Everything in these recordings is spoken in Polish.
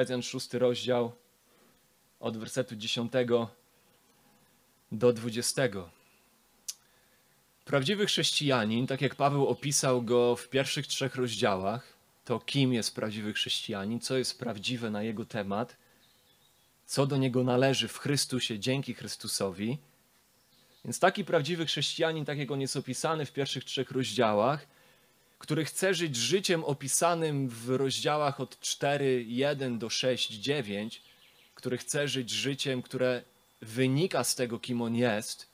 Efezjan, szósty rozdział, od wersetu 10 do 20. Prawdziwy chrześcijanin, tak jak Paweł opisał go w pierwszych trzech rozdziałach, to kim jest prawdziwy chrześcijanin, co jest prawdziwe na jego temat, co do niego należy w Chrystusie dzięki Chrystusowi. Więc taki prawdziwy chrześcijanin, tak jak on jest opisany w pierwszych trzech rozdziałach, który chce żyć życiem opisanym w rozdziałach od 4, 1 do 6, 9, który chce żyć życiem, które wynika z tego, kim on jest,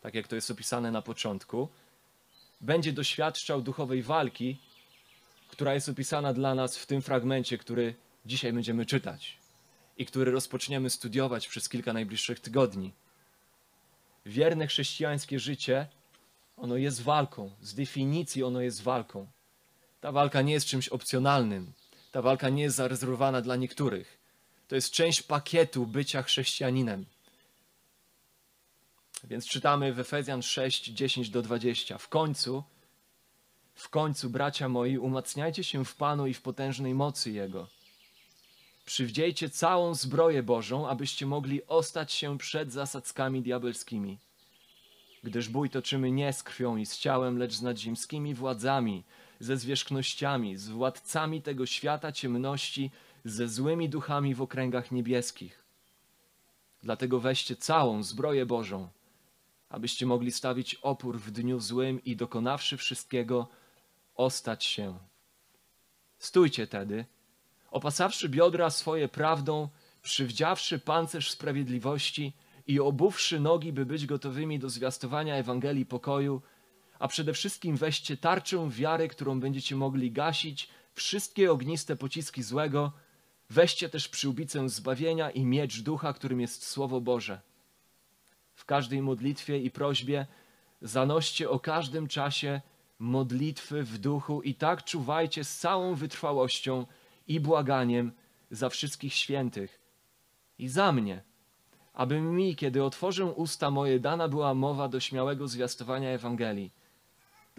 tak jak to jest opisane na początku, będzie doświadczał duchowej walki, która jest opisana dla nas w tym fragmencie, który dzisiaj będziemy czytać i który rozpoczniemy studiować przez kilka najbliższych tygodni. Wierne chrześcijańskie życie, ono jest walką, z definicji ono jest walką. Ta walka nie jest czymś opcjonalnym, ta walka nie jest zarezerwowana dla niektórych. To jest część pakietu bycia chrześcijaninem. Więc czytamy w Efezjan 6, 10 do 20. W końcu, w końcu, bracia moi, umacniajcie się w Panu i w potężnej mocy Jego. Przywdziejcie całą zbroję Bożą, abyście mogli ostać się przed zasadzkami diabelskimi. Gdyż bój toczymy nie z krwią i z ciałem, lecz z nadziemskimi władzami, ze zwierzchnościami, z władcami tego świata ciemności, ze złymi duchami w okręgach niebieskich. Dlatego weźcie całą zbroję Bożą, abyście mogli stawić opór w dniu złym i dokonawszy wszystkiego, ostać się. Stójcie tedy, opasawszy biodra swoje prawdą, przywdziawszy pancerz sprawiedliwości i obuwszy nogi, by być gotowymi do zwiastowania Ewangelii pokoju, a przede wszystkim weźcie tarczę wiary, którą będziecie mogli gasić wszystkie ogniste pociski złego, weźcie też przyłbicę zbawienia i miecz ducha, którym jest Słowo Boże. W każdej modlitwie i prośbie zanoście o każdym czasie modlitwy w duchu i tak czuwajcie z całą wytrwałością i błaganiem za wszystkich świętych. I za mnie, aby mi, kiedy otworzę usta moje, dana była mowa do śmiałego zwiastowania Ewangelii,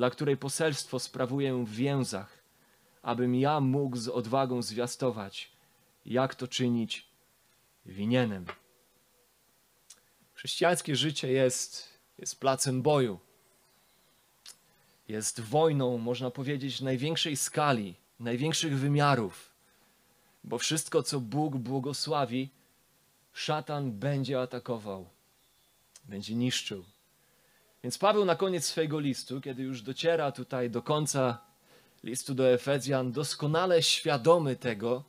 dla której poselstwo sprawuję w więzach, abym ja mógł z odwagą zwiastować, jak to czynić winienem. Chrześcijańskie życie jest, jest placem boju. Jest wojną, można powiedzieć, największej skali, największych wymiarów, bo wszystko, co Bóg błogosławi, szatan będzie atakował, będzie niszczył. Więc Paweł na koniec swojego listu, kiedy już dociera tutaj do końca listu do Efezjan, doskonale świadomy tego,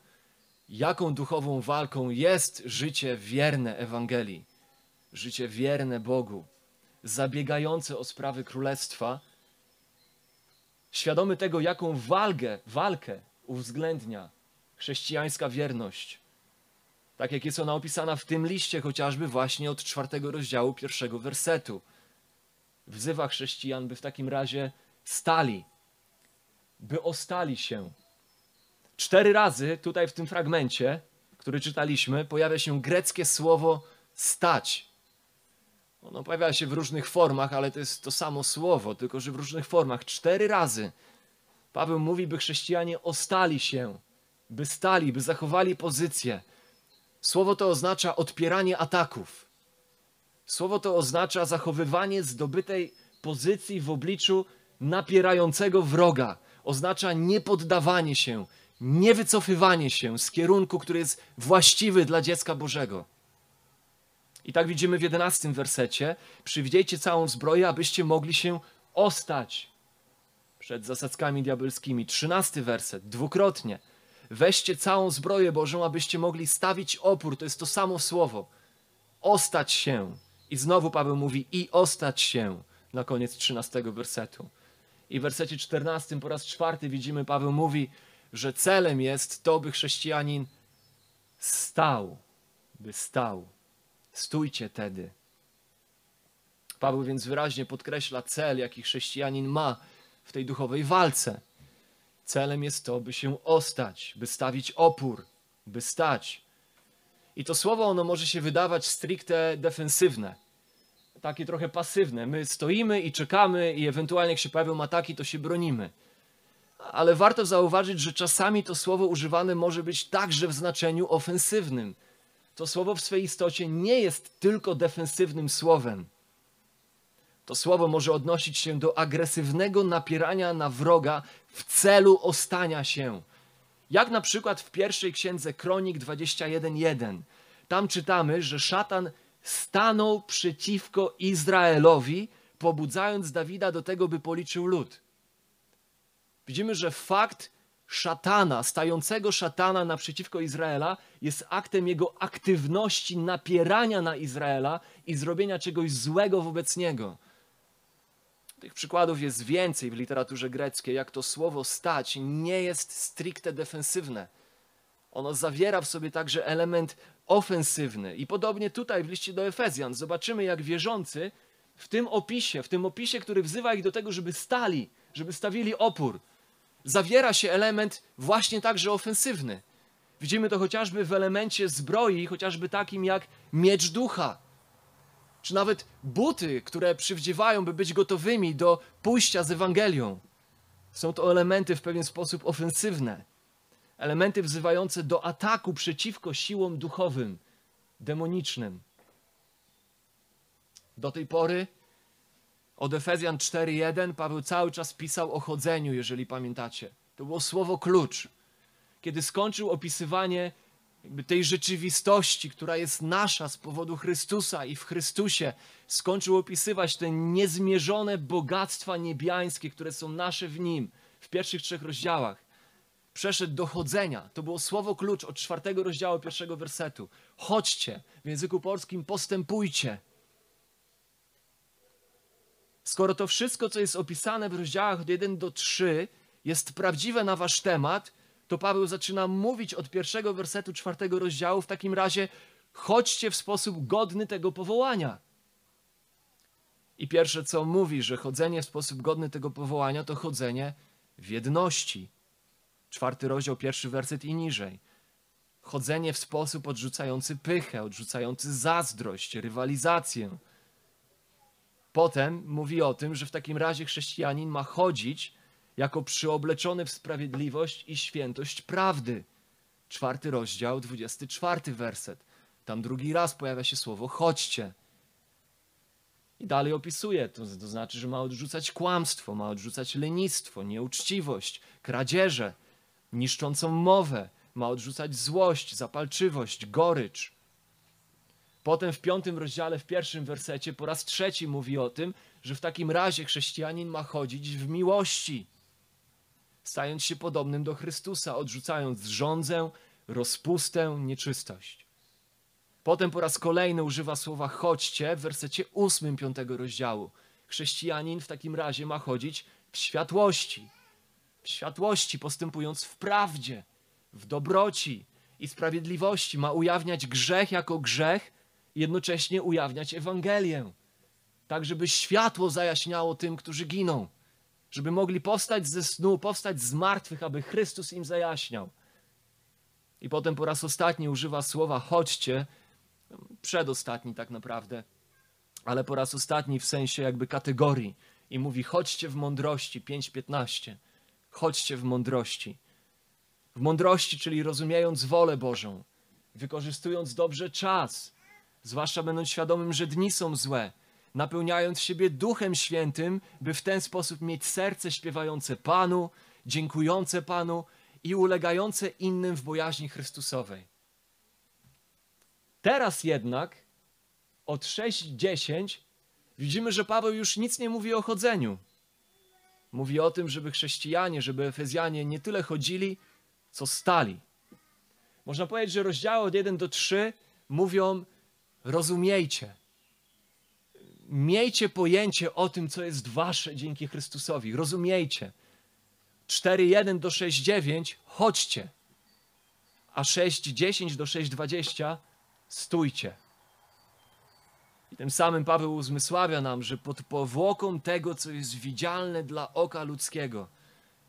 jaką duchową walką jest życie wierne Ewangelii, życie wierne Bogu, zabiegające o sprawy królestwa, świadomy tego, jaką walkę, walkę uwzględnia chrześcijańska wierność. Tak jak jest ona opisana w tym liście, chociażby właśnie od czwartego rozdziału pierwszego wersetu. Wzywa chrześcijan, by w takim razie stali, by ostali się. Cztery razy tutaj w tym fragmencie, który czytaliśmy, pojawia się greckie słowo stać. Ono pojawia się w różnych formach, ale to jest to samo słowo, tylko że w różnych formach. Cztery razy Paweł mówi, by chrześcijanie ostali się, by stali, by zachowali pozycję. Słowo to oznacza odpieranie ataków. Słowo to oznacza zachowywanie zdobytej pozycji w obliczu napierającego wroga. Oznacza niepoddawanie się, niewycofywanie się z kierunku, który jest właściwy dla dziecka Bożego. I tak widzimy w jedenastym wersecie: Przywdziejcie całą zbroję, abyście mogli się ostać przed zasadzkami diabelskimi. Trzynasty werset, dwukrotnie. Weźcie całą zbroję Bożą, abyście mogli stawić opór. To jest to samo słowo. Ostać się. I znowu Paweł mówi i ostać się na koniec trzynastego wersetu. I w wersecie czternastym po raz czwarty widzimy, Paweł mówi, że celem jest to, by chrześcijanin stał, by stał. Stójcie tedy. Paweł więc wyraźnie podkreśla cel, jaki chrześcijanin ma w tej duchowej walce. Celem jest to, by się ostać, by stawić opór, by stać. I to słowo ono może się wydawać stricte defensywne, takie trochę pasywne. My stoimy i czekamy, i ewentualnie jak się pojawią ataki, to się bronimy. Ale warto zauważyć, że czasami to słowo używane może być także w znaczeniu ofensywnym. To słowo w swej istocie nie jest tylko defensywnym słowem. To słowo może odnosić się do agresywnego napierania na wroga w celu ostania się. Jak na przykład w pierwszej księdze Kronik 21:1. Tam czytamy, że szatan stanął przeciwko Izraelowi, pobudzając Dawida do tego, by policzył lud. Widzimy, że fakt szatana, stającego szatana naprzeciwko Izraela, jest aktem jego aktywności napierania na Izraela i zrobienia czegoś złego wobec niego. Tych przykładów jest więcej w literaturze greckiej, jak to słowo stać nie jest stricte defensywne. Ono zawiera w sobie także element ofensywny. I podobnie tutaj w liście do Efezjan zobaczymy, jak wierzący w tym opisie, w tym opisie, który wzywa ich do tego, żeby stali, żeby stawili opór, zawiera się element właśnie także ofensywny. Widzimy to chociażby w elemencie zbroi, chociażby takim jak miecz ducha, czy nawet buty, które przywdziewają, by być gotowymi do pójścia z Ewangelią. Są to elementy w pewien sposób ofensywne, elementy wzywające do ataku przeciwko siłom duchowym, demonicznym. Do tej pory od Efezjan 4:1 Paweł cały czas pisał o chodzeniu, jeżeli pamiętacie. To było słowo klucz. Kiedy skończył opisywanie jakby tej rzeczywistości, która jest nasza z powodu Chrystusa i w Chrystusie, skończył opisywać te niezmierzone bogactwa niebiańskie, które są nasze w Nim, w pierwszych trzech rozdziałach. Przeszedł do chodzenia. To było słowo klucz od czwartego rozdziału pierwszego wersetu. Chodźcie, w języku polskim postępujcie. Skoro to wszystko, co jest opisane w rozdziałach od 1 do 3, jest prawdziwe na wasz temat, to Paweł zaczyna mówić od pierwszego wersetu czwartego rozdziału, w takim razie chodźcie w sposób godny tego powołania. I pierwsze, co mówi, że chodzenie w sposób godny tego powołania, to chodzenie w jedności. Czwarty rozdział, pierwszy werset i niżej. Chodzenie w sposób odrzucający pychę, odrzucający zazdrość, rywalizację. Potem mówi o tym, że w takim razie chrześcijanin ma chodzić jako przyobleczony w sprawiedliwość i świętość prawdy. Czwarty rozdział, dwudziesty czwarty werset. Tam drugi raz pojawia się słowo chodźcie. I dalej opisuje, to, to znaczy, że ma odrzucać kłamstwo, ma odrzucać lenistwo, nieuczciwość, kradzieże, niszczącą mowę, ma odrzucać złość, zapalczywość, gorycz. Potem w piątym rozdziale, w pierwszym wersecie, po raz trzeci mówi o tym, że w takim razie chrześcijanin ma chodzić w miłości stając się podobnym do Chrystusa, odrzucając rządzę, rozpustę, nieczystość. Potem po raz kolejny używa słowa chodźcie w wersecie ósmym piątego rozdziału. Chrześcijanin w takim razie ma chodzić w światłości. W światłości, postępując w prawdzie, w dobroci i sprawiedliwości. Ma ujawniać grzech jako grzech, jednocześnie ujawniać Ewangelię. Tak, żeby światło zajaśniało tym, którzy giną żeby mogli powstać ze snu, powstać z martwych, aby Chrystus im zajaśniał. I potem po raz ostatni używa słowa chodźcie, przedostatni tak naprawdę, ale po raz ostatni w sensie jakby kategorii i mówi chodźcie w mądrości 5:15. Chodźcie w mądrości. W mądrości, czyli rozumiejąc wolę Bożą, wykorzystując dobrze czas, zwłaszcza będąc świadomym, że dni są złe, napełniając siebie Duchem Świętym, by w ten sposób mieć serce śpiewające Panu, dziękujące Panu i ulegające innym w bojaźni Chrystusowej. Teraz jednak od 6:10 widzimy, że Paweł już nic nie mówi o chodzeniu. Mówi o tym, żeby chrześcijanie, żeby Efezjanie nie tyle chodzili, co stali. Można powiedzieć, że rozdziały od 1 do 3 mówią: rozumiejcie, miejcie pojęcie o tym, co jest wasze dzięki Chrystusowi. Rozumiejcie. 4.1 do 6.9 chodźcie, a 6.10 do 6.20 stójcie. I tym samym Paweł uzmysławia nam, że pod powłoką tego, co jest widzialne dla oka ludzkiego,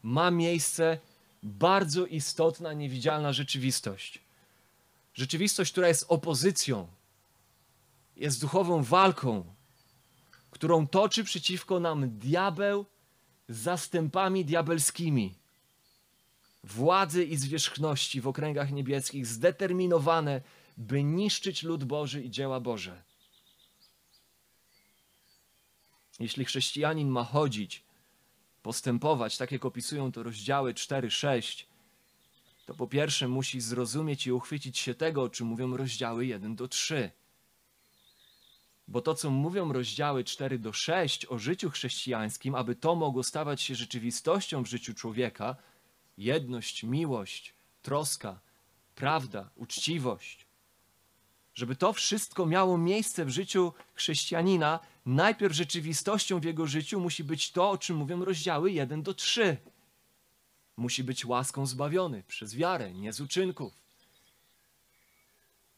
ma miejsce bardzo istotna, niewidzialna rzeczywistość. Rzeczywistość, która jest opozycją, jest duchową walką, którą toczy przeciwko nam diabeł z zastępami diabelskimi. władzy i zwierzchności w okręgach niebieskich, zdeterminowane, by niszczyć lud Boży i dzieła Boże. Jeśli chrześcijanin ma chodzić, postępować, tak jak opisują to rozdziały 4-6, to po pierwsze musi zrozumieć i uchwycić się tego, o czym mówią rozdziały 1 do 3. Bo to, co mówią rozdziały 4 do 6 o życiu chrześcijańskim, aby to mogło stawać się rzeczywistością w życiu człowieka, jedność, miłość, troska, prawda, uczciwość, żeby to wszystko miało miejsce w życiu chrześcijanina, najpierw rzeczywistością w jego życiu musi być to, o czym mówią rozdziały 1 do 3. Musi być łaską zbawiony przez wiarę, nie z uczynków.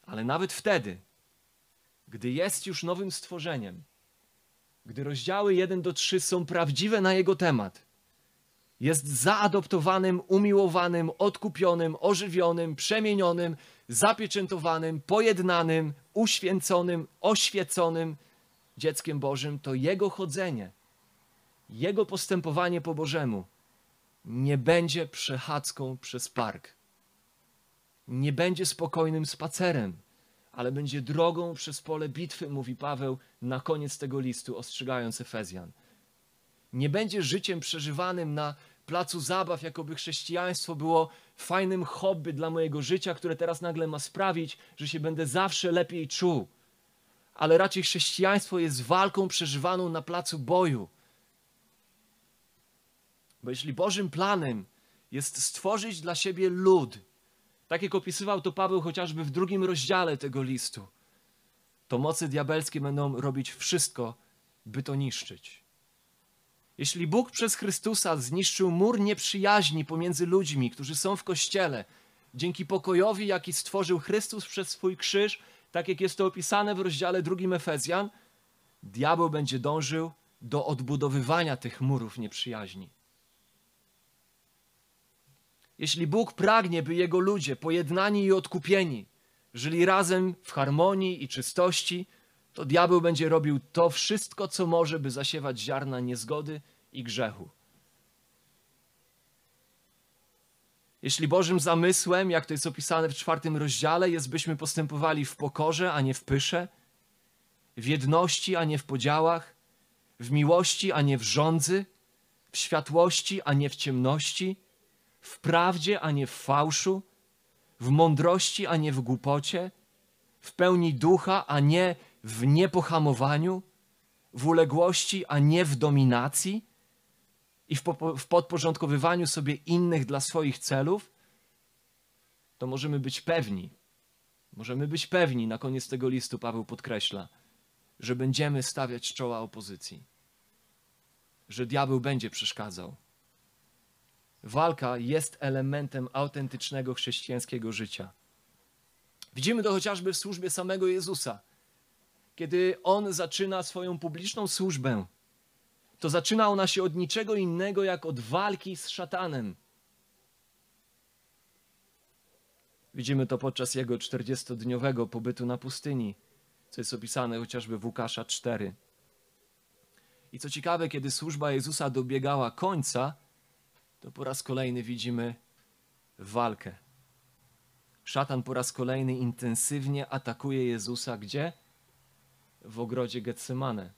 Ale nawet wtedy, gdy jest już nowym stworzeniem, gdy rozdziały 1 do 3 są prawdziwe na jego temat, jest zaadoptowanym, umiłowanym, odkupionym, ożywionym, przemienionym, zapieczętowanym, pojednanym, uświęconym, oświeconym dzieckiem Bożym, to jego chodzenie, jego postępowanie po Bożemu nie będzie przechadzką przez park. Nie będzie spokojnym spacerem, ale będzie drogą przez pole bitwy, mówi Paweł na koniec tego listu, ostrzegając Efezjan. Nie będzie życiem przeżywanym na placu zabaw, jakoby chrześcijaństwo było fajnym hobby dla mojego życia, które teraz nagle ma sprawić, że się będę zawsze lepiej czuł. Ale raczej chrześcijaństwo jest walką przeżywaną na placu boju. Bo jeśli Bożym planem jest stworzyć dla siebie lud, tak jak opisywał to Paweł chociażby w drugim rozdziale tego listu, to mocy diabelskie będą robić wszystko, by to niszczyć. Jeśli Bóg przez Chrystusa zniszczył mur nieprzyjaźni pomiędzy ludźmi, którzy są w kościele, dzięki pokojowi, jaki stworzył Chrystus przez swój krzyż, tak jak jest to opisane w rozdziale drugim Efezjan, diabeł będzie dążył do odbudowywania tych murów nieprzyjaźni. Jeśli Bóg pragnie, by Jego ludzie, pojednani i odkupieni, żyli razem w harmonii i czystości, to diabeł będzie robił to wszystko, co może, by zasiewać ziarna niezgody i grzechu. Jeśli Bożym zamysłem, jak to jest opisane w czwartym rozdziale, jest, byśmy postępowali w pokorze, a nie w pysze, w jedności, a nie w podziałach, w miłości, a nie w żądzy, w światłości, a nie w ciemności, w prawdzie, a nie w fałszu, w mądrości, a nie w głupocie, w pełni ducha, a nie w niepohamowaniu, w uległości, a nie w dominacji i w, w podporządkowywaniu sobie innych dla swoich celów, to możemy być pewni, możemy być pewni, na koniec tego listu Paweł podkreśla, że będziemy stawiać czoła opozycji, że diabeł będzie przeszkadzał. Walka jest elementem autentycznego chrześcijańskiego życia. Widzimy to chociażby w służbie samego Jezusa kiedy on zaczyna swoją publiczną służbę, to zaczyna ona się od niczego innego jak od walki z szatanem. Widzimy to podczas jego 40-dniowego pobytu na pustyni, co jest opisane chociażby w Łukasza 4. I co ciekawe, kiedy służba Jezusa dobiegała końca, to po raz kolejny widzimy walkę. Szatan po raz kolejny intensywnie atakuje Jezusa gdzie? w ogrodzie Getsemane.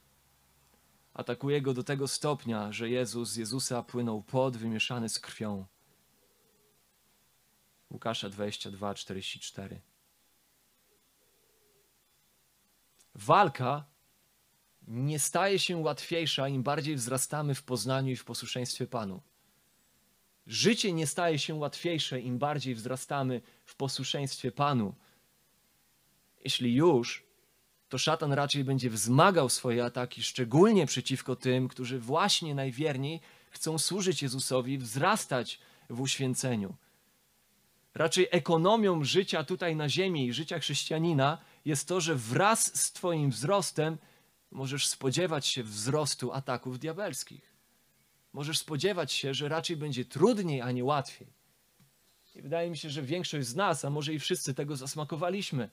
Atakuje go do tego stopnia, że Jezus z Jezusa płynął pot wymieszany z krwią. Łukasza 22, 44. Walka nie staje się łatwiejsza, im bardziej wzrastamy w poznaniu i w posłuszeństwie Panu. Życie nie staje się łatwiejsze, im bardziej wzrastamy w posłuszeństwie Panu. Jeśli już, to szatan raczej będzie wzmagał swoje ataki, szczególnie przeciwko tym, którzy właśnie najwierniej chcą służyć Jezusowi, wzrastać w uświęceniu. Raczej ekonomią życia tutaj na ziemi i życia chrześcijanina jest to, że wraz z Twoim wzrostem możesz spodziewać się wzrostu ataków diabelskich. Możesz spodziewać się, że raczej będzie trudniej, a nie łatwiej. I wydaje mi się, że większość z nas, a może i wszyscy tego zasmakowaliśmy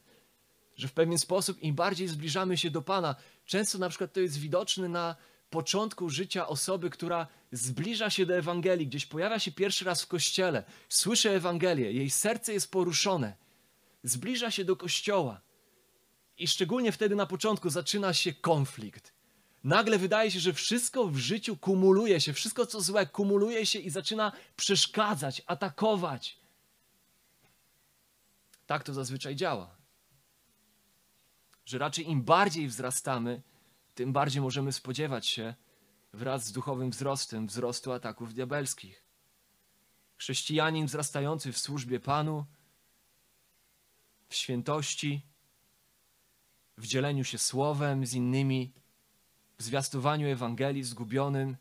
że w pewien sposób im bardziej zbliżamy się do Pana, często na przykład to jest widoczne na początku życia osoby, która zbliża się do Ewangelii, gdzieś pojawia się pierwszy raz w kościele, słyszy Ewangelię, jej serce jest poruszone, zbliża się do kościoła. I szczególnie wtedy na początku zaczyna się konflikt. Nagle wydaje się, że wszystko w życiu kumuluje się, wszystko co złe kumuluje się i zaczyna przeszkadzać, atakować. Tak to zazwyczaj działa. Że raczej im bardziej wzrastamy, tym bardziej możemy spodziewać się wraz z duchowym wzrostem wzrostu ataków diabelskich. Chrześcijanin wzrastający w służbie Panu, w świętości, w dzieleniu się słowem z innymi, w zwiastowaniu Ewangelii zgubionym,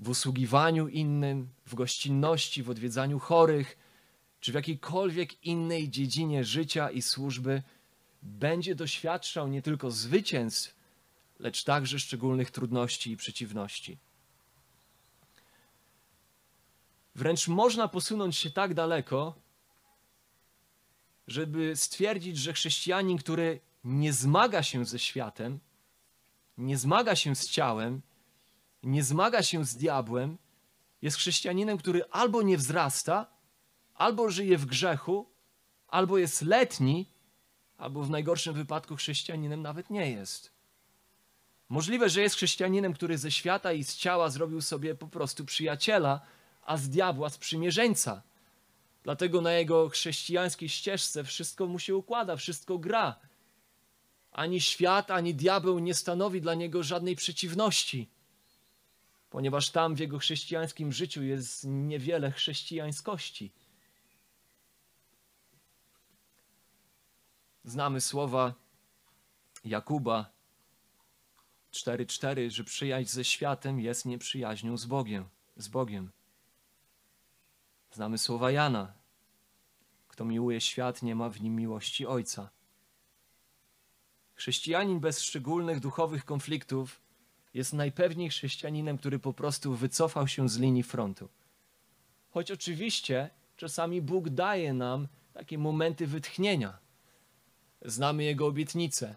w usługiwaniu innym, w gościnności, w odwiedzaniu chorych, czy w jakiejkolwiek innej dziedzinie życia i służby, będzie doświadczał nie tylko zwycięstw, lecz także szczególnych trudności i przeciwności. Wręcz można posunąć się tak daleko, żeby stwierdzić, że chrześcijanin, który nie zmaga się ze światem, nie zmaga się z ciałem, nie zmaga się z diabłem, jest chrześcijaninem, który albo nie wzrasta, albo żyje w grzechu, albo jest letni, albo w najgorszym wypadku chrześcijaninem nawet nie jest. Możliwe, że jest chrześcijaninem, który ze świata i z ciała zrobił sobie po prostu przyjaciela, a z diabła sprzymierzeńca. Dlatego na jego chrześcijańskiej ścieżce wszystko mu się układa, wszystko gra. Ani świat, ani diabeł nie stanowi dla niego żadnej przeciwności, ponieważ tam w jego chrześcijańskim życiu jest niewiele chrześcijańskości. Znamy słowa Jakuba 4:4, że przyjaźń ze światem jest nieprzyjaźnią z Bogiem, z Bogiem. Znamy słowa Jana. Kto miłuje świat, nie ma w nim miłości Ojca. Chrześcijanin bez szczególnych duchowych konfliktów jest najpewniej chrześcijaninem, który po prostu wycofał się z linii frontu. Choć oczywiście czasami Bóg daje nam takie momenty wytchnienia. Znamy Jego obietnicę,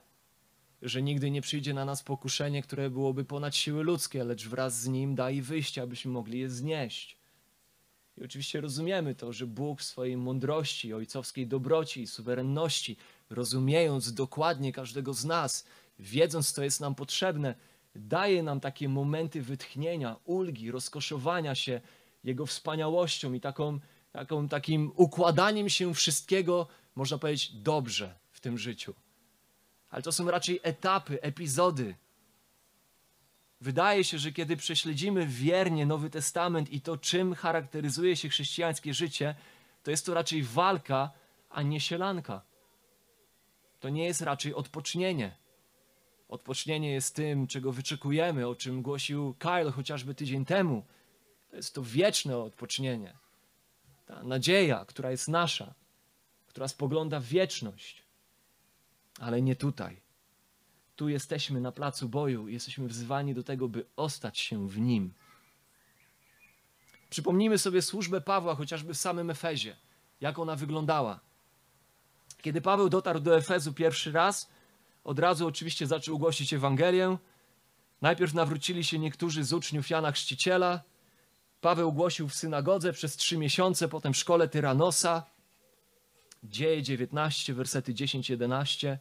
że nigdy nie przyjdzie na nas pokuszenie, które byłoby ponad siły ludzkie, lecz wraz z nim da i wyjście, abyśmy mogli je znieść. I oczywiście rozumiemy to, że Bóg w swojej mądrości, ojcowskiej dobroci i suwerenności, rozumiejąc dokładnie każdego z nas, wiedząc, co jest nam potrzebne, daje nam takie momenty wytchnienia, ulgi, rozkoszowania się Jego wspaniałością i taką, taką, takim układaniem się wszystkiego, można powiedzieć, dobrze w tym życiu. Ale to są raczej etapy, epizody, Wydaje się, że kiedy prześledzimy wiernie Nowy Testament i to, czym charakteryzuje się chrześcijańskie życie, to jest to raczej walka, a nie sielanka. To nie jest raczej odpocznienie. Odpocznienie jest tym, czego wyczekujemy, o czym głosił Kyle chociażby tydzień temu. To jest to wieczne odpocznienie. Ta nadzieja, która jest nasza, która spogląda w wieczność, ale nie tutaj. Tu jesteśmy na placu boju i jesteśmy wzywani do tego, by ostać się w nim. Przypomnijmy sobie służbę Pawła chociażby w samym Efezie, jak ona wyglądała. Kiedy Paweł dotarł do Efezu pierwszy raz, od razu oczywiście zaczął głosić Ewangelię. Najpierw nawrócili się niektórzy z uczniów Jana Chrzciciela. Paweł głosił w synagodze przez trzy miesiące, potem w szkole Tyranosa. Dzieje 19, wersety 10-11.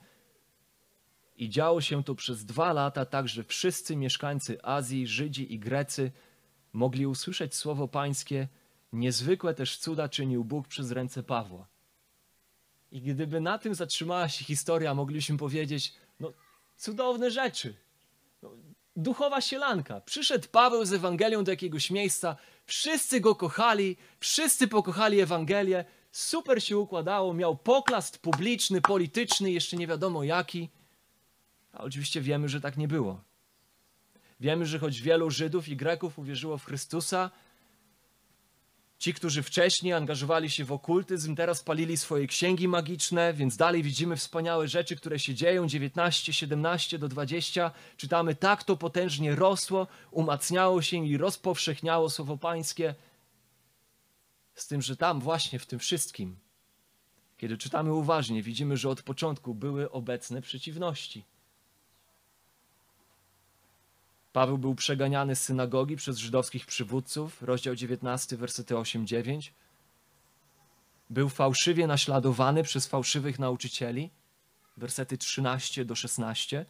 I działo się to przez dwa lata, tak że wszyscy mieszkańcy Azji, Żydzi i Grecy mogli usłyszeć słowo Pańskie. Niezwykłe też cuda czynił Bóg przez ręce Pawła. I gdyby na tym zatrzymała się historia, moglibyśmy powiedzieć, no cudowne rzeczy. No, duchowa sielanka. Przyszedł Paweł z Ewangelią do jakiegoś miejsca, wszyscy go kochali, wszyscy pokochali Ewangelię, super się układało, miał poklast publiczny, polityczny, jeszcze nie wiadomo jaki. A oczywiście wiemy, że tak nie było. Wiemy, że choć wielu Żydów i Greków uwierzyło w Chrystusa, ci, którzy wcześniej angażowali się w okultyzm, teraz palili swoje księgi magiczne, więc dalej widzimy wspaniałe rzeczy, które się dzieją. 19, 17 do 20 czytamy, tak to potężnie rosło, umacniało się i rozpowszechniało słowo Pańskie. Z tym, że tam właśnie w tym wszystkim, kiedy czytamy uważnie, widzimy, że od początku były obecne przeciwności. Paweł był przeganiany z synagogi przez żydowskich przywódców, rozdział 19, wersety 8-9. Był fałszywie naśladowany przez fałszywych nauczycieli, wersety 13 do 16.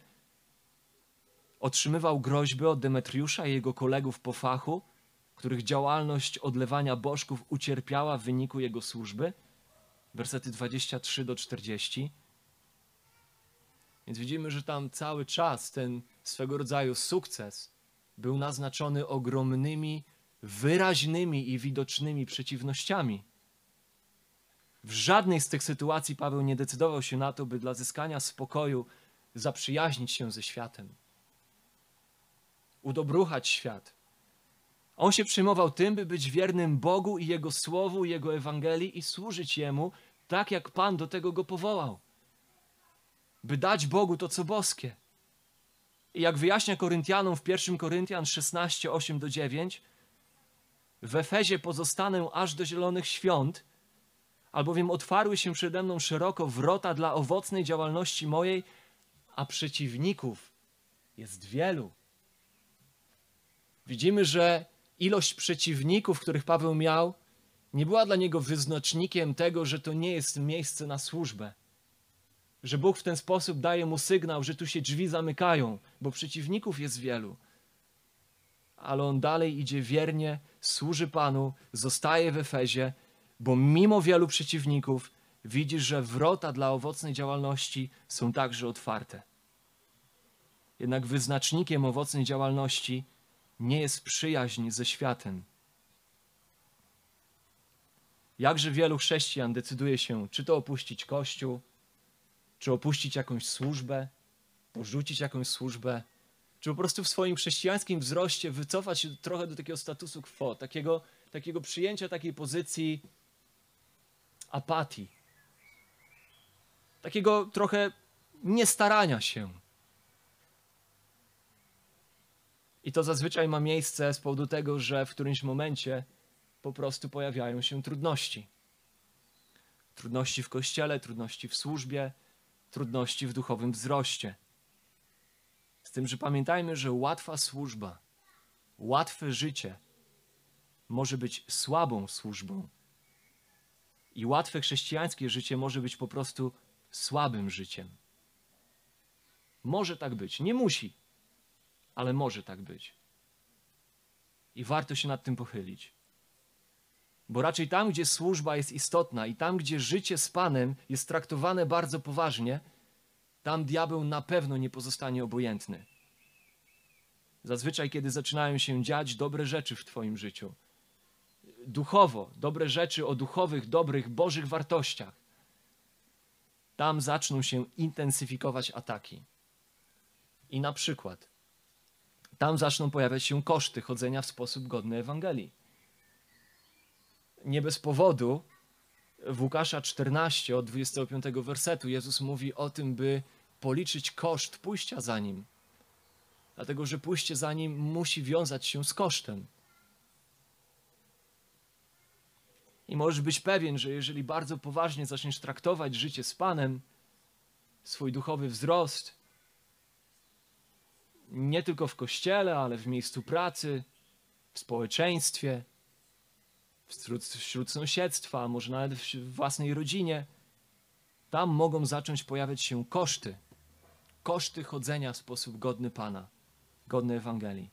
Otrzymywał groźby od Demetriusza i jego kolegów po fachu, których działalność odlewania bożków ucierpiała w wyniku jego służby, wersety 23 do 40. Więc widzimy, że tam cały czas ten swego rodzaju sukces był naznaczony ogromnymi, wyraźnymi i widocznymi przeciwnościami. W żadnej z tych sytuacji Paweł nie decydował się na to, by dla zyskania spokoju zaprzyjaźnić się ze światem, udobruchać świat. On się przejmował tym, by być wiernym Bogu i Jego Słowu, Jego Ewangelii i służyć Jemu tak, jak Pan do tego go powołał. By dać Bogu to, co boskie. I jak wyjaśnia Koryntianom w 1 Koryntian 16, 8 do 9, w Efezie pozostanę aż do zielonych świąt, albowiem otwarły się przede mną szeroko wrota dla owocnej działalności mojej, a przeciwników jest wielu. Widzimy, że ilość przeciwników, których Paweł miał, nie była dla niego wyznacznikiem tego, że to nie jest miejsce na służbę. Że Bóg w ten sposób daje mu sygnał, że tu się drzwi zamykają, bo przeciwników jest wielu. Ale on dalej idzie wiernie, służy Panu, zostaje w Efezie, bo mimo wielu przeciwników widzi, że wrota dla owocnej działalności są także otwarte. Jednak wyznacznikiem owocnej działalności nie jest przyjaźń ze światem. Jakże wielu chrześcijan decyduje się, czy to opuścić kościół, czy opuścić jakąś służbę, porzucić jakąś służbę, czy po prostu w swoim chrześcijańskim wzroście wycofać się trochę do takiego statusu quo, takiego, takiego przyjęcia takiej pozycji apatii, takiego trochę niestarania się. I to zazwyczaj ma miejsce z powodu tego, że w którymś momencie po prostu pojawiają się trudności. Trudności w kościele, trudności w służbie, trudności w duchowym wzroście. Z tym, że pamiętajmy, że łatwa służba, łatwe życie może być słabą służbą. I łatwe chrześcijańskie życie może być po prostu słabym życiem. Może tak być, nie musi, ale może tak być. I warto się nad tym pochylić. Bo raczej tam, gdzie służba jest istotna i tam, gdzie życie z Panem jest traktowane bardzo poważnie, tam diabeł na pewno nie pozostanie obojętny. Zazwyczaj, kiedy zaczynają się dziać dobre rzeczy w Twoim życiu, duchowo, dobre rzeczy o duchowych, dobrych, bożych wartościach, tam zaczną się intensyfikować ataki. I na przykład, tam zaczną pojawiać się koszty chodzenia w sposób godny Ewangelii nie bez powodu w Łukasza 14 od 25 wersetu Jezus mówi o tym, by policzyć koszt pójścia za Nim. Dlatego, że pójście za Nim musi wiązać się z kosztem. I możesz być pewien, że jeżeli bardzo poważnie zaczniesz traktować życie z Panem, swój duchowy wzrost, nie tylko w kościele, ale w miejscu pracy, w społeczeństwie, wśród, wśród sąsiedztwa, może nawet w własnej rodzinie, tam mogą zacząć pojawiać się koszty. Koszty chodzenia w sposób godny Pana, godny Ewangelii.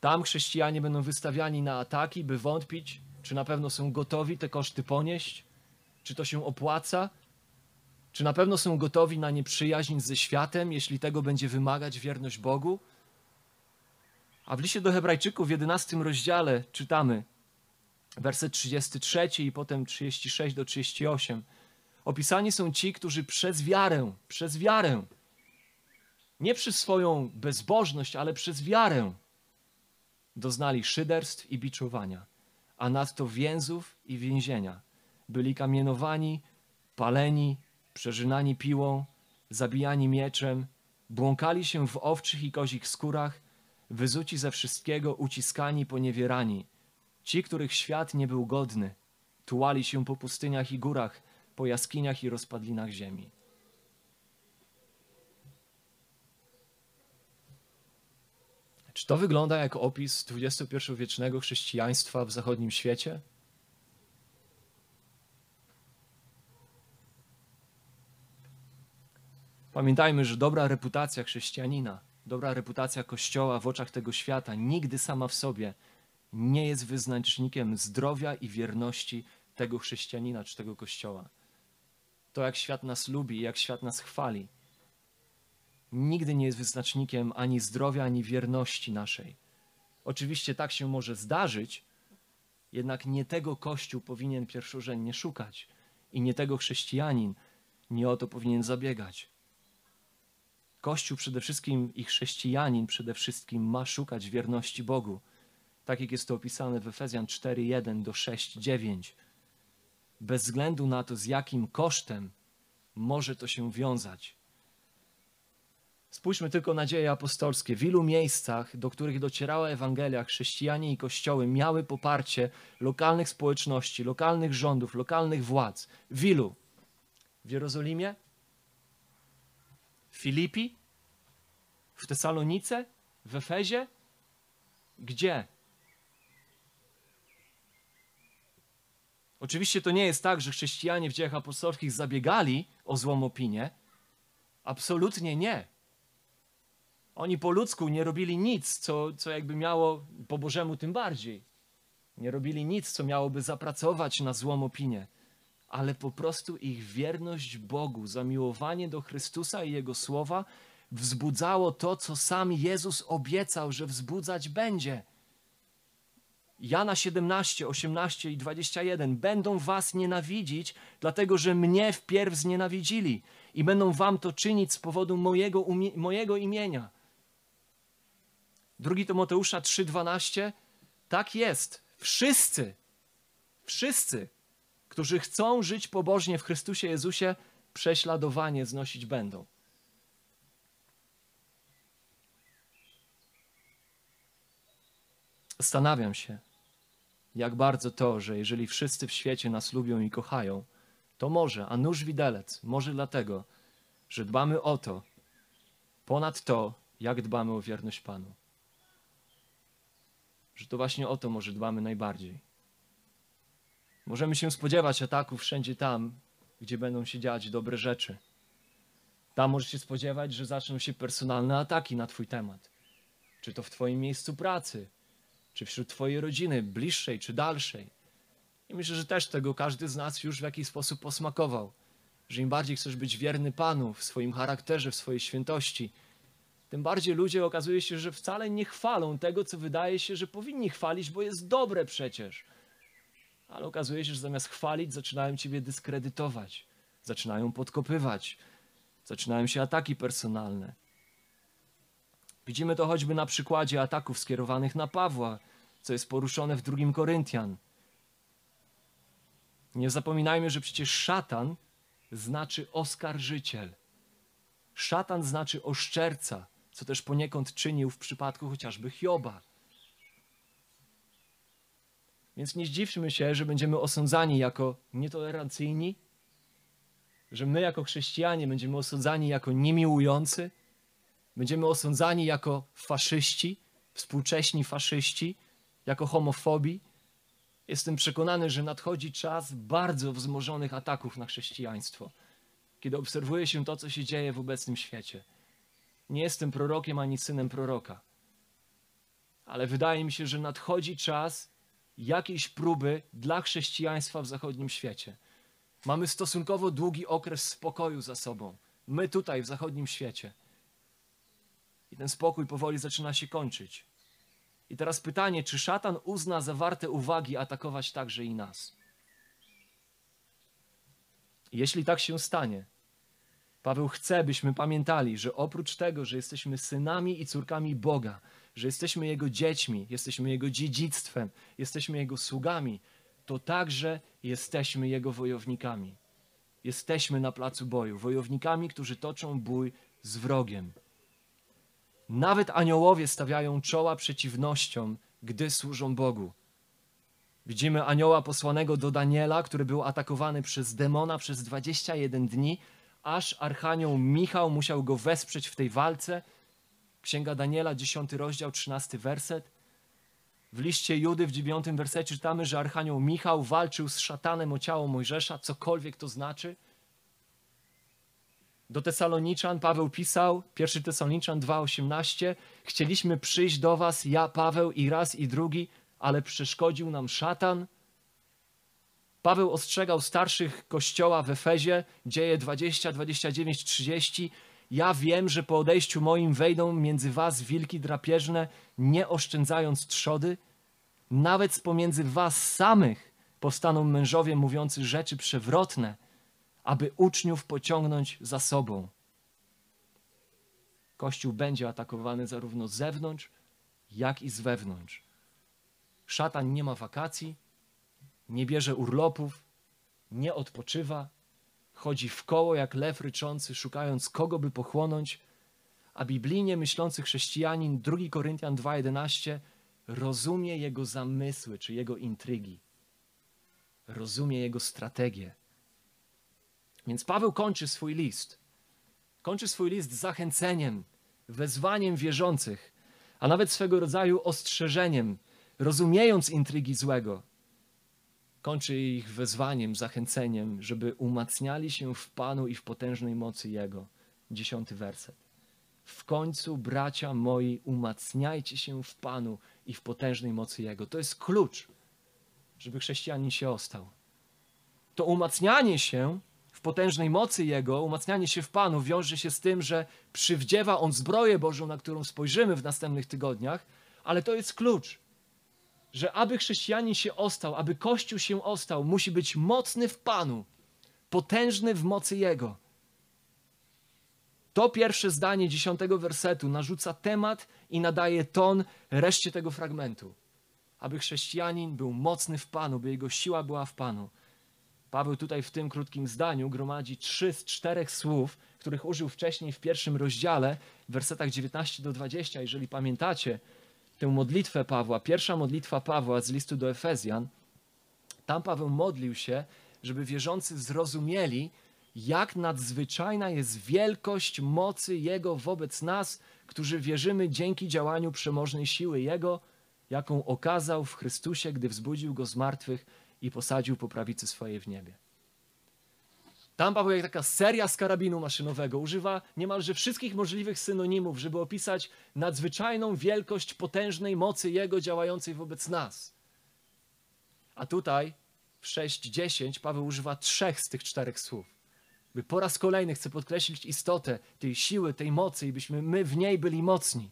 Tam chrześcijanie będą wystawiani na ataki, by wątpić, czy na pewno są gotowi te koszty ponieść, czy to się opłaca, czy na pewno są gotowi na nieprzyjaźń ze światem, jeśli tego będzie wymagać wierność Bogu. A w liście do Hebrajczyków w 11 rozdziale czytamy: werset 33 i potem 36 do 38. Opisani są ci, którzy przez wiarę, przez wiarę, nie przez swoją bezbożność, ale przez wiarę doznali szyderstw i biczowania, a nadto więzów i więzienia. Byli kamienowani, paleni, przeżynani piłą, zabijani mieczem, błąkali się w owczych i kozich skórach, wyzuci ze wszystkiego, uciskani, poniewierani – Ci, których świat nie był godny, tułali się po pustyniach i górach, po jaskiniach i rozpadlinach ziemi. Czy to wygląda jak opis XXI-wiecznego chrześcijaństwa w zachodnim świecie? Pamiętajmy, że dobra reputacja chrześcijanina, dobra reputacja Kościoła w oczach tego świata nigdy sama w sobie nie jest wyznacznikiem zdrowia i wierności tego chrześcijanina czy tego Kościoła. To, jak świat nas lubi jak świat nas chwali, nigdy nie jest wyznacznikiem ani zdrowia, ani wierności naszej. Oczywiście tak się może zdarzyć, jednak nie tego Kościół powinien pierwszorzędnie szukać i nie tego chrześcijanin nie o to powinien zabiegać. Kościół przede wszystkim i chrześcijanin przede wszystkim ma szukać wierności Bogu, tak jak jest to opisane w Efezjan 4:1 do 6:9. Bez względu na to, z jakim kosztem może to się wiązać. Spójrzmy tylko na dzieje apostolskie. W ilu miejscach, do których docierała Ewangelia, chrześcijanie i kościoły miały poparcie lokalnych społeczności, lokalnych rządów, lokalnych władz. W ilu? W Jerozolimie? W Filipi? W Tesalonice? W Efezie? Gdzie? Oczywiście to nie jest tak, że chrześcijanie w dziejach apostolskich zabiegali o złą opinię. Absolutnie nie. Oni po ludzku nie robili nic, co, co jakby miało, po Bożemu tym bardziej. Nie robili nic, co miałoby zapracować na złą opinię, ale po prostu ich wierność Bogu, zamiłowanie do Chrystusa i Jego słowa wzbudzało to, co sam Jezus obiecał, że wzbudzać będzie. Jana 17, 18 i 21 będą was nienawidzić, dlatego że mnie wpierw znienawidzili i będą wam to czynić z powodu mojego, mojego imienia. 2 Tymoteusza 3:12 tak jest. Wszyscy, wszyscy, którzy chcą żyć pobożnie w Chrystusie Jezusie, prześladowanie znosić będą. Zastanawiam się, jak bardzo to, że jeżeli wszyscy w świecie nas lubią i kochają, to może, a nóż widelec, może dlatego, że dbamy o to, ponad to, jak dbamy o wierność Panu że to właśnie o to może dbamy najbardziej. Możemy się spodziewać ataków wszędzie tam, gdzie będą się dziać dobre rzeczy. Tam możesz się spodziewać, że zaczną się personalne ataki na Twój temat. Czy to w Twoim miejscu pracy, czy wśród Twojej rodziny, bliższej czy dalszej. I myślę, że też tego każdy z nas już w jakiś sposób posmakował. Że im bardziej chcesz być wierny Panu w swoim charakterze, w swojej świętości, tym bardziej ludzie okazuje się, że wcale nie chwalą tego, co wydaje się, że powinni chwalić, bo jest dobre przecież. Ale okazuje się, że zamiast chwalić, zaczynają ciebie dyskredytować, zaczynają podkopywać, zaczynają się ataki personalne. Widzimy to choćby na przykładzie ataków skierowanych na Pawła, co jest poruszone w drugim Koryntian. Nie zapominajmy, że przecież szatan znaczy oskarżyciel. Szatan znaczy oszczerca co też poniekąd czynił w przypadku chociażby Hioba. Więc nie zdziwmy się, że będziemy osądzani jako nietolerancyjni, że my jako chrześcijanie będziemy osądzani jako niemiłujący, będziemy osądzani jako faszyści, współcześni faszyści, jako homofobi. Jestem przekonany, że nadchodzi czas bardzo wzmożonych ataków na chrześcijaństwo, kiedy obserwuje się to, co się dzieje w obecnym świecie. Nie jestem prorokiem ani synem proroka. Ale wydaje mi się, że nadchodzi czas jakiejś próby dla chrześcijaństwa w zachodnim świecie. Mamy stosunkowo długi okres spokoju za sobą. My tutaj w zachodnim świecie. I ten spokój powoli zaczyna się kończyć. I teraz pytanie, czy szatan uzna za warte uwagi atakować także i nas? Jeśli tak się stanie, Paweł chce, byśmy pamiętali, że oprócz tego, że jesteśmy synami i córkami Boga, że jesteśmy Jego dziećmi, jesteśmy Jego dziedzictwem, jesteśmy Jego sługami, to także jesteśmy Jego wojownikami. Jesteśmy na placu boju, wojownikami, którzy toczą bój z wrogiem. Nawet aniołowie stawiają czoła przeciwnościom, gdy służą Bogu. Widzimy anioła posłanego do Daniela, który był atakowany przez demona przez 21 dni, aż Archanioł Michał musiał go wesprzeć w tej walce. Księga Daniela, 10 rozdział, 13 werset. W liście Judy w 9 wersecie czytamy, że Archanioł Michał walczył z szatanem o ciało Mojżesza, cokolwiek to znaczy. Do Tesaloniczan Paweł pisał, 1 Tesaloniczan 2,18 Chcieliśmy przyjść do was, ja, Paweł, i raz, i drugi, ale przeszkodził nam szatan. Paweł ostrzegał starszych kościoła w Efezie, dzieje 20, 29, 30. Ja wiem, że po odejściu moim wejdą między was wilki drapieżne, nie oszczędzając trzody. Nawet z pomiędzy was samych powstaną mężowie mówiący rzeczy przewrotne, aby uczniów pociągnąć za sobą. Kościół będzie atakowany zarówno z zewnątrz, jak i z wewnątrz. Szatan nie ma wakacji, nie bierze urlopów, nie odpoczywa, chodzi w koło jak lew ryczący, szukając kogo by pochłonąć, a biblijnie myślący chrześcijanin 2 Koryntian 2:11 rozumie jego zamysły czy jego intrygi. Rozumie jego strategię. Więc Paweł kończy swój list. Kończy swój list zachęceniem, wezwaniem wierzących, a nawet swego rodzaju ostrzeżeniem, rozumiejąc intrygi złego. Kończy ich wezwaniem, zachęceniem, żeby umacniali się w Panu i w potężnej mocy Jego. Dziesiąty werset. W końcu, bracia moi, umacniajcie się w Panu i w potężnej mocy Jego. To jest klucz, żeby chrześcijanin się ostał. To umacnianie się w potężnej mocy Jego, umacnianie się w Panu wiąże się z tym, że przywdziewa On zbroję Bożą, na którą spojrzymy w następnych tygodniach, ale to jest klucz, że aby chrześcijanin się ostał, aby Kościół się ostał, musi być mocny w Panu, potężny w mocy Jego. To pierwsze zdanie dziesiątego wersetu narzuca temat i nadaje ton reszcie tego fragmentu. Aby chrześcijanin był mocny w Panu, by jego siła była w Panu. Paweł tutaj w tym krótkim zdaniu gromadzi trzy z czterech słów, których użył wcześniej w pierwszym rozdziale, w wersetach 19 do 20. Jeżeli pamiętacie tę modlitwę Pawła, pierwsza modlitwa Pawła z listu do Efezjan, tam Paweł modlił się, żeby wierzący zrozumieli, jak nadzwyczajna jest wielkość mocy Jego wobec nas, którzy wierzymy dzięki działaniu przemożnej siły Jego, jaką okazał w Chrystusie, gdy wzbudził Go z martwych i posadził po prawicy swojej w niebie. Tam Paweł jak taka seria z karabinu maszynowego używa niemalże wszystkich możliwych synonimów, żeby opisać nadzwyczajną wielkość potężnej mocy Jego działającej wobec nas. A tutaj w 6.10 Paweł używa trzech z tych czterech słów. By po raz kolejny chce podkreślić istotę tej siły, tej mocy i byśmy my w niej byli mocni.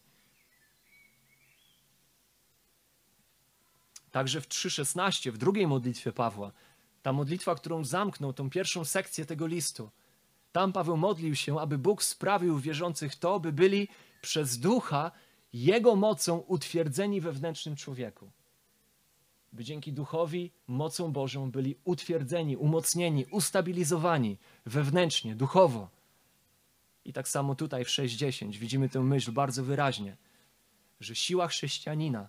Także w 3.16, w drugiej modlitwie Pawła, ta modlitwa, którą zamknął, tą pierwszą sekcję tego listu, tam Paweł modlił się, aby Bóg sprawił wierzących to, by byli przez ducha Jego mocą utwierdzeni wewnętrznym człowieku. By dzięki duchowi, mocą Bożą byli utwierdzeni, umocnieni, ustabilizowani wewnętrznie, duchowo. I tak samo tutaj w 6.10 widzimy tę myśl bardzo wyraźnie, że siła chrześcijanina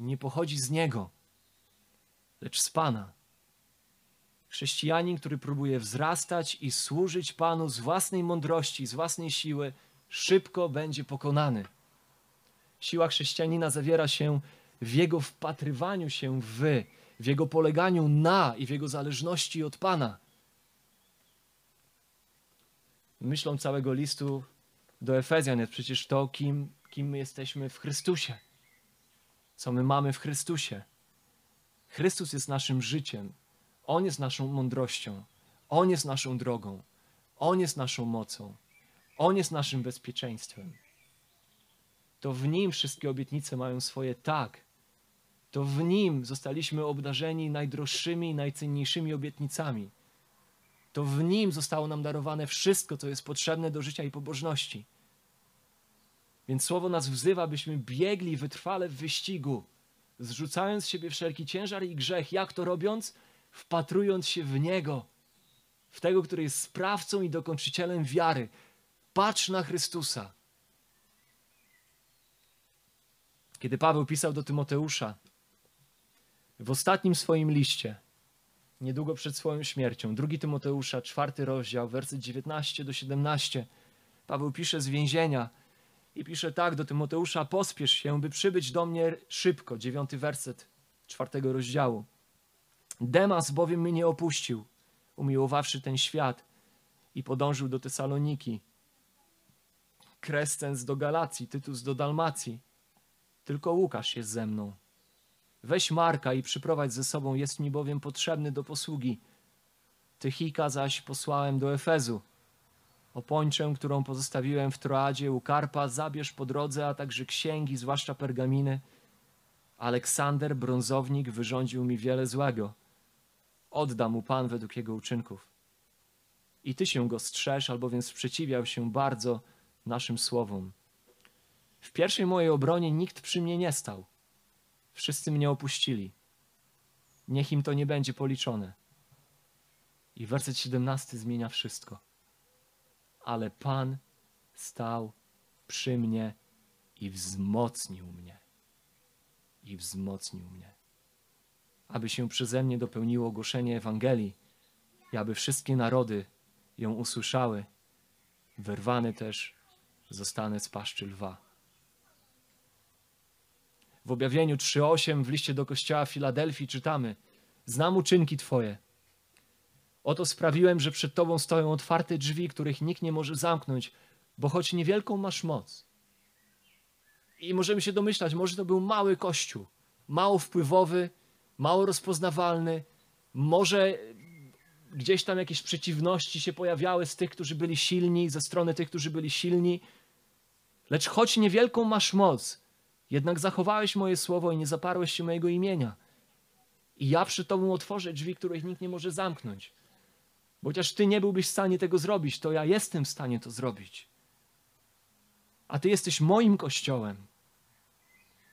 nie pochodzi z niego, lecz z Pana. Chrześcijanin, który próbuje wzrastać i służyć Panu z własnej mądrości, z własnej siły, szybko będzie pokonany. Siła chrześcijanina zawiera się w jego wpatrywaniu się w, w jego poleganiu na i w jego zależności od Pana. Myślą całego listu do Efezjan jest przecież to, kim, kim my jesteśmy w Chrystusie. Co my mamy w Chrystusie. Chrystus jest naszym życiem. On jest naszą mądrością. On jest naszą drogą. On jest naszą mocą. On jest naszym bezpieczeństwem. To w Nim wszystkie obietnice mają swoje tak. To w Nim zostaliśmy obdarzeni najdroższymi i najcenniejszymi obietnicami. To w Nim zostało nam darowane wszystko, co jest potrzebne do życia i pobożności. Więc Słowo nas wzywa, byśmy biegli wytrwale w wyścigu, zrzucając z siebie wszelki ciężar i grzech. Jak to robiąc? Wpatrując się w Niego, w tego, który jest sprawcą i dokończycielem wiary. Patrz na Chrystusa. Kiedy Paweł pisał do Tymoteusza, w ostatnim swoim liście, niedługo przed swoją śmiercią, 2 Tymoteusza, czwarty rozdział, werset 19 do 17, Paweł pisze z więzienia, I pisze tak do Tymoteusza: Pospiesz się, by przybyć do mnie szybko. Dziewiąty werset czwartego rozdziału. Demas bowiem mnie opuścił, umiłowawszy ten świat i podążył do Tesaloniki. Krescens do Galacji, Tytus do Dalmacji. Tylko Łukasz jest ze mną. Weź Marka i przyprowadź ze sobą, jest mi bowiem potrzebny do posługi. Tychika zaś posłałem do Efezu. Opończę, którą pozostawiłem w Troadzie u Karpa, zabierz po drodze, a także księgi, zwłaszcza pergaminy. Aleksander, brązownik, wyrządził mi wiele złego. Odda mu Pan według jego uczynków. I ty się go strzeż, albowiem sprzeciwiał się bardzo naszym słowom. W pierwszej mojej obronie nikt przy mnie nie stał. Wszyscy mnie opuścili. Niech im to nie będzie policzone. I werset 17 zmienia wszystko. Ale Pan stał przy mnie i wzmocnił mnie. I wzmocnił mnie. Aby się przeze mnie dopełniło ogłoszenie Ewangelii i aby wszystkie narody ją usłyszały, wyrwany też zostanę z paszczy lwa. W objawieniu 3:8 w liście do kościoła Filadelfii czytamy: Znam uczynki Twoje. Oto sprawiłem, że przed Tobą stoją otwarte drzwi, których nikt nie może zamknąć, bo choć niewielką masz moc. I możemy się domyślać, może to był mały kościół, mało wpływowy, mało rozpoznawalny, może gdzieś tam jakieś przeciwności się pojawiały z tych, którzy byli silni, ze strony tych, którzy byli silni. Lecz choć niewielką masz moc, jednak zachowałeś moje słowo i nie zaparłeś się mojego imienia. I ja przy Tobą otworzę drzwi, których nikt nie może zamknąć. Bo chociaż Ty nie byłbyś w stanie tego zrobić, to ja jestem w stanie to zrobić. A Ty jesteś moim kościołem.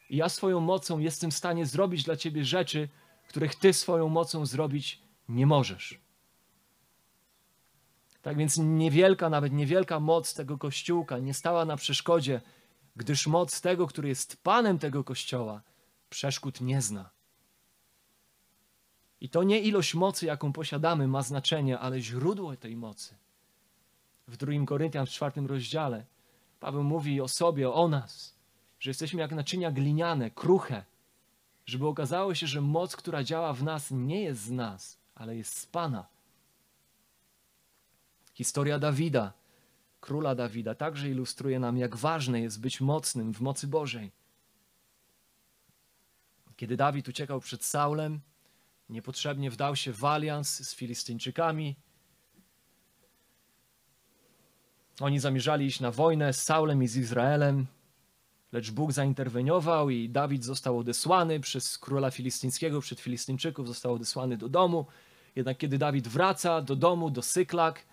I ja swoją mocą jestem w stanie zrobić dla Ciebie rzeczy, których Ty swoją mocą zrobić nie możesz. Tak więc niewielka, nawet niewielka moc tego kościółka nie stała na przeszkodzie, gdyż moc tego, który jest Panem tego kościoła, przeszkód nie zna. I to nie ilość mocy, jaką posiadamy, ma znaczenie, ale źródło tej mocy. W 2 Koryntian w czwartym rozdziale Paweł mówi o sobie, o nas, że jesteśmy jak naczynia gliniane, kruche, żeby okazało się, że moc, która działa w nas, nie jest z nas, ale jest z Pana. Historia Dawida, króla Dawida, także ilustruje nam, jak ważne jest być mocnym w mocy Bożej. Kiedy Dawid uciekał przed Saulem, niepotrzebnie wdał się w alians z Filistyńczykami. Oni zamierzali iść na wojnę z Saulem i z Izraelem, lecz Bóg zainterweniował i Dawid został odesłany przez króla filistyńskiego, przed Filistyńczyków, został odesłany do domu. Jednak kiedy Dawid wraca do domu, do Syklak,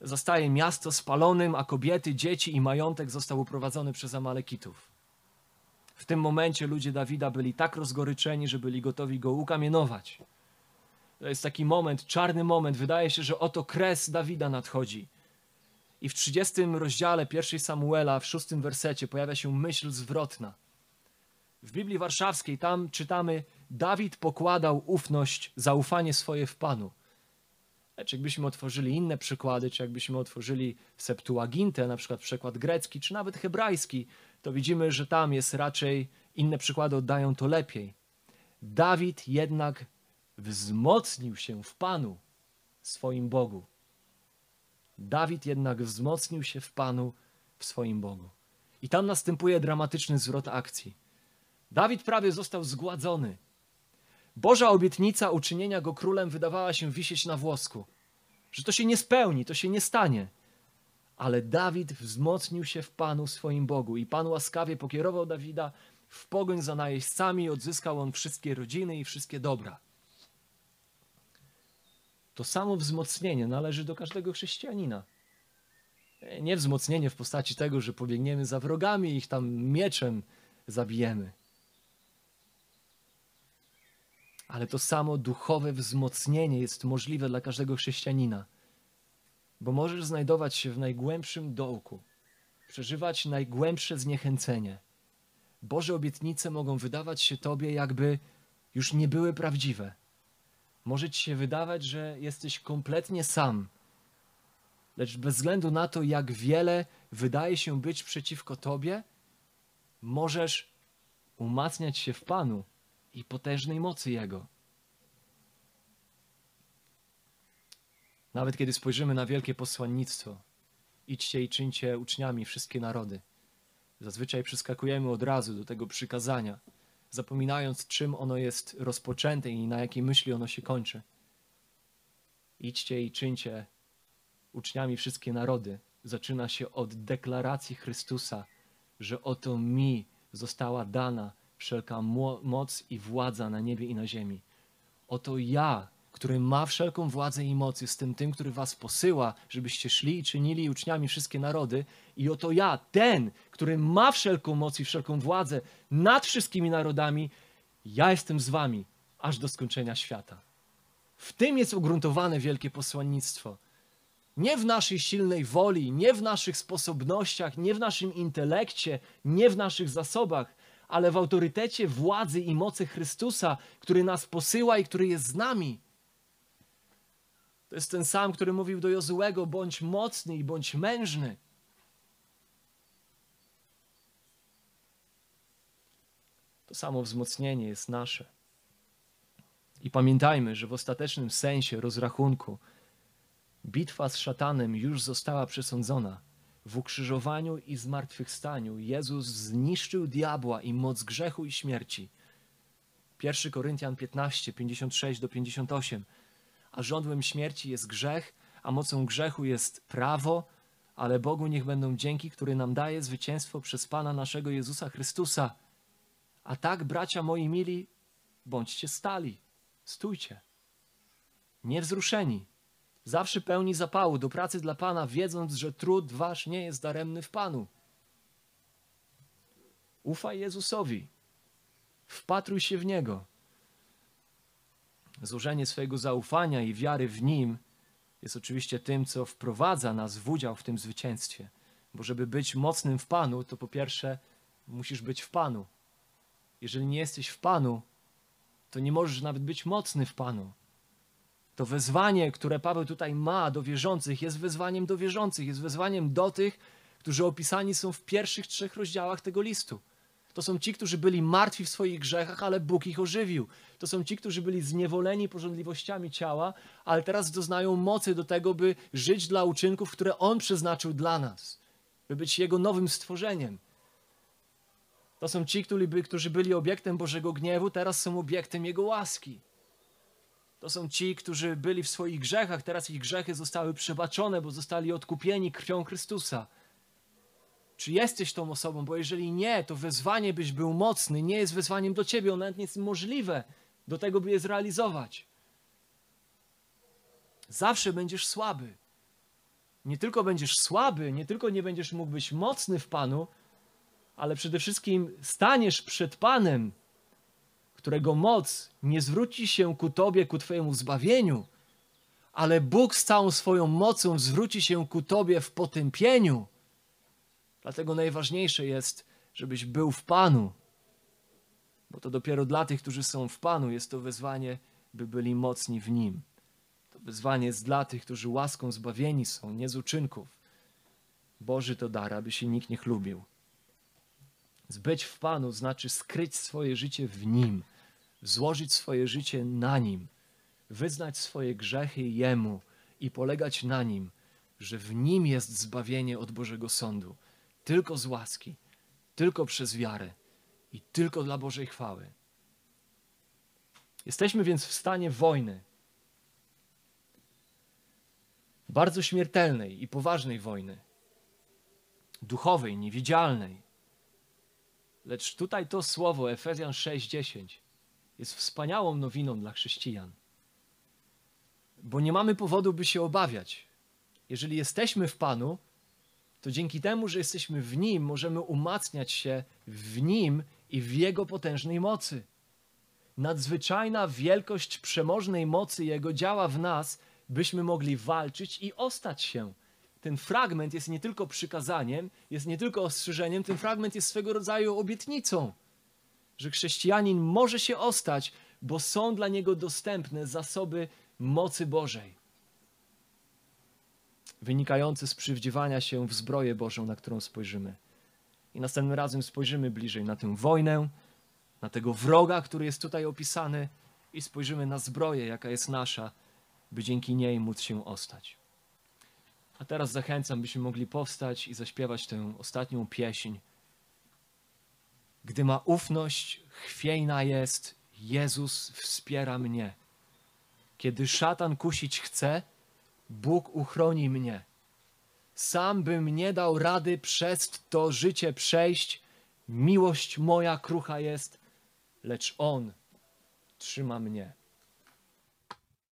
zostaje miasto spalonym, a kobiety, dzieci i majątek został uprowadzony przez Amalekitów. W tym momencie ludzie Dawida byli tak rozgoryczeni, że byli gotowi go ukamienować. To jest taki moment, czarny moment. Wydaje się, że oto kres Dawida nadchodzi. I w 30 rozdziale 1 Samuela, w szóstym wersecie, pojawia się myśl zwrotna. W Biblii Warszawskiej tam czytamy: Dawid pokładał ufność, zaufanie swoje w Panu. Czy jakbyśmy otworzyli inne przykłady, czy jakbyśmy otworzyli Septuagintę, na przykład przekład grecki, czy nawet hebrajski, to widzimy, że tam jest raczej inne przykłady oddają to lepiej. Dawid jednak wzmocnił się w Panu, swoim Bogu. Dawid jednak wzmocnił się w Panu, w swoim Bogu. I tam następuje dramatyczny zwrot akcji. Dawid prawie został zgładzony. Boża obietnica uczynienia go królem wydawała się wisieć na włosku. Że to się nie spełni, to się nie stanie. Ale Dawid wzmocnił się w Panu swoim Bogu i Pan łaskawie pokierował Dawida w pogoń za najeźdźcami odzyskał on wszystkie rodziny i wszystkie dobra. To samo wzmocnienie należy do każdego chrześcijanina. Nie wzmocnienie w postaci tego, że pobiegniemy za wrogami i ich tam mieczem zabijemy. Ale to samo duchowe wzmocnienie jest możliwe dla każdego chrześcijanina, bo możesz znajdować się w najgłębszym dołku, przeżywać najgłębsze zniechęcenie. Boże obietnice mogą wydawać się Tobie, jakby już nie były prawdziwe. Może Ci się wydawać, że jesteś kompletnie sam, lecz bez względu na to, jak wiele wydaje się być przeciwko Tobie, możesz umacniać się w Panu i potężnej mocy Jego. Nawet kiedy spojrzymy na wielkie posłannictwo, idźcie i czyńcie uczniami wszystkie narody. Zazwyczaj przeskakujemy od razu do tego przykazania, zapominając, czym ono jest rozpoczęte i na jakiej myśli ono się kończy. Idźcie i czyńcie uczniami wszystkie narody. Zaczyna się od deklaracji Chrystusa, że oto mi została dana wszelka moc i władza na niebie i na ziemi. Oto ja, który ma wszelką władzę i moc, jestem tym, który was posyła, żebyście szli i czynili uczniami wszystkie narody. I oto ja, ten, który ma wszelką moc i wszelką władzę nad wszystkimi narodami, ja jestem z wami aż do skończenia świata. W tym jest ugruntowane wielkie posłannictwo. Nie w naszej silnej woli, nie w naszych sposobnościach, nie w naszym intelekcie, nie w naszych zasobach, ale w autorytecie władzy i mocy Chrystusa, który nas posyła i który jest z nami. To jest ten sam, który mówił do Jozułego: bądź mocny i bądź mężny. To samo wzmocnienie jest nasze. I pamiętajmy, że w ostatecznym sensie rozrachunku bitwa z szatanem już została przesądzona. W ukrzyżowaniu i zmartwychwstaniu Jezus zniszczył diabła i moc grzechu i śmierci. 1 Koryntian 15, 56 do 58. A żądłem śmierci jest grzech, a mocą grzechu jest prawo, ale Bogu niech będą dzięki, który nam daje zwycięstwo przez Pana naszego Jezusa Chrystusa. A tak, bracia moi mili, bądźcie stali, stójcie, niewzruszeni, zawsze pełni zapału do pracy dla Pana, wiedząc, że trud wasz nie jest daremny w Panu. Ufaj Jezusowi, wpatruj się w Niego. Złożenie swojego zaufania i wiary w Nim jest oczywiście tym, co wprowadza nas w udział w tym zwycięstwie. Bo żeby być mocnym w Panu, to po pierwsze musisz być w Panu. Jeżeli nie jesteś w Panu, to nie możesz nawet być mocny w Panu. To wezwanie, które Paweł tutaj ma do wierzących, jest wezwaniem do wierzących, jest wezwaniem do tych, którzy opisani są w pierwszych trzech rozdziałach tego listu. To są ci, którzy byli martwi w swoich grzechach, ale Bóg ich ożywił. To są ci, którzy byli zniewoleni porządliwościami ciała, ale teraz doznają mocy do tego, by żyć dla uczynków, które On przeznaczył dla nas, by być Jego nowym stworzeniem. To są ci, którzy byli obiektem Bożego gniewu, teraz są obiektem Jego łaski. To są ci, którzy byli w swoich grzechach, teraz ich grzechy zostały przebaczone, bo zostali odkupieni krwią Chrystusa. Czy jesteś tą osobą? Bo jeżeli nie, to wezwanie, byś był mocny, nie jest wezwaniem do ciebie, ono nawet nie jest możliwe do tego, by je zrealizować. Zawsze będziesz słaby. Nie tylko będziesz słaby, nie tylko nie będziesz mógł być mocny w Panu, ale przede wszystkim staniesz przed Panem którego moc nie zwróci się ku Tobie, ku Twojemu zbawieniu, ale Bóg z całą swoją mocą zwróci się ku Tobie w potępieniu. Dlatego najważniejsze jest, żebyś był w Panu, bo to dopiero dla tych, którzy są w Panu, jest to wezwanie, by byli mocni w Nim. To wezwanie jest dla tych, którzy łaską zbawieni są, nie z uczynków. Boży to dar, aby się nikt nie chlubił. Zbyć w Panu znaczy skryć swoje życie w Nim złożyć swoje życie na Nim, wyznać swoje grzechy Jemu i polegać na Nim, że w Nim jest zbawienie od Bożego Sądu, tylko z łaski, tylko przez wiarę i tylko dla Bożej chwały. Jesteśmy więc w stanie wojny, bardzo śmiertelnej i poważnej wojny, duchowej, niewidzialnej. Lecz tutaj to słowo, Efezjan 6:10, jest wspaniałą nowiną dla chrześcijan. Bo nie mamy powodu, by się obawiać. Jeżeli jesteśmy w Panu, to dzięki temu, że jesteśmy w Nim, możemy umacniać się w Nim i w Jego potężnej mocy. Nadzwyczajna wielkość przemożnej mocy Jego działa w nas, byśmy mogli walczyć i ostać się. Ten fragment jest nie tylko przykazaniem, jest nie tylko ostrzeżeniem, ten fragment jest swego rodzaju obietnicą że chrześcijanin może się ostać, bo są dla niego dostępne zasoby mocy Bożej. Wynikający z przywdziewania się w zbroję Bożą, na którą spojrzymy. I następnym razem spojrzymy bliżej na tę wojnę, na tego wroga, który jest tutaj opisany, i spojrzymy na zbroję, jaka jest nasza, by dzięki niej móc się ostać. A teraz zachęcam, byśmy mogli powstać i zaśpiewać tę ostatnią pieśń. Gdy ma ufność, chwiejna jest, Jezus wspiera mnie. Kiedy szatan kusić chce, Bóg uchroni mnie. Sam bym nie dał rady przez to życie przejść. Miłość moja krucha jest, lecz On trzyma mnie.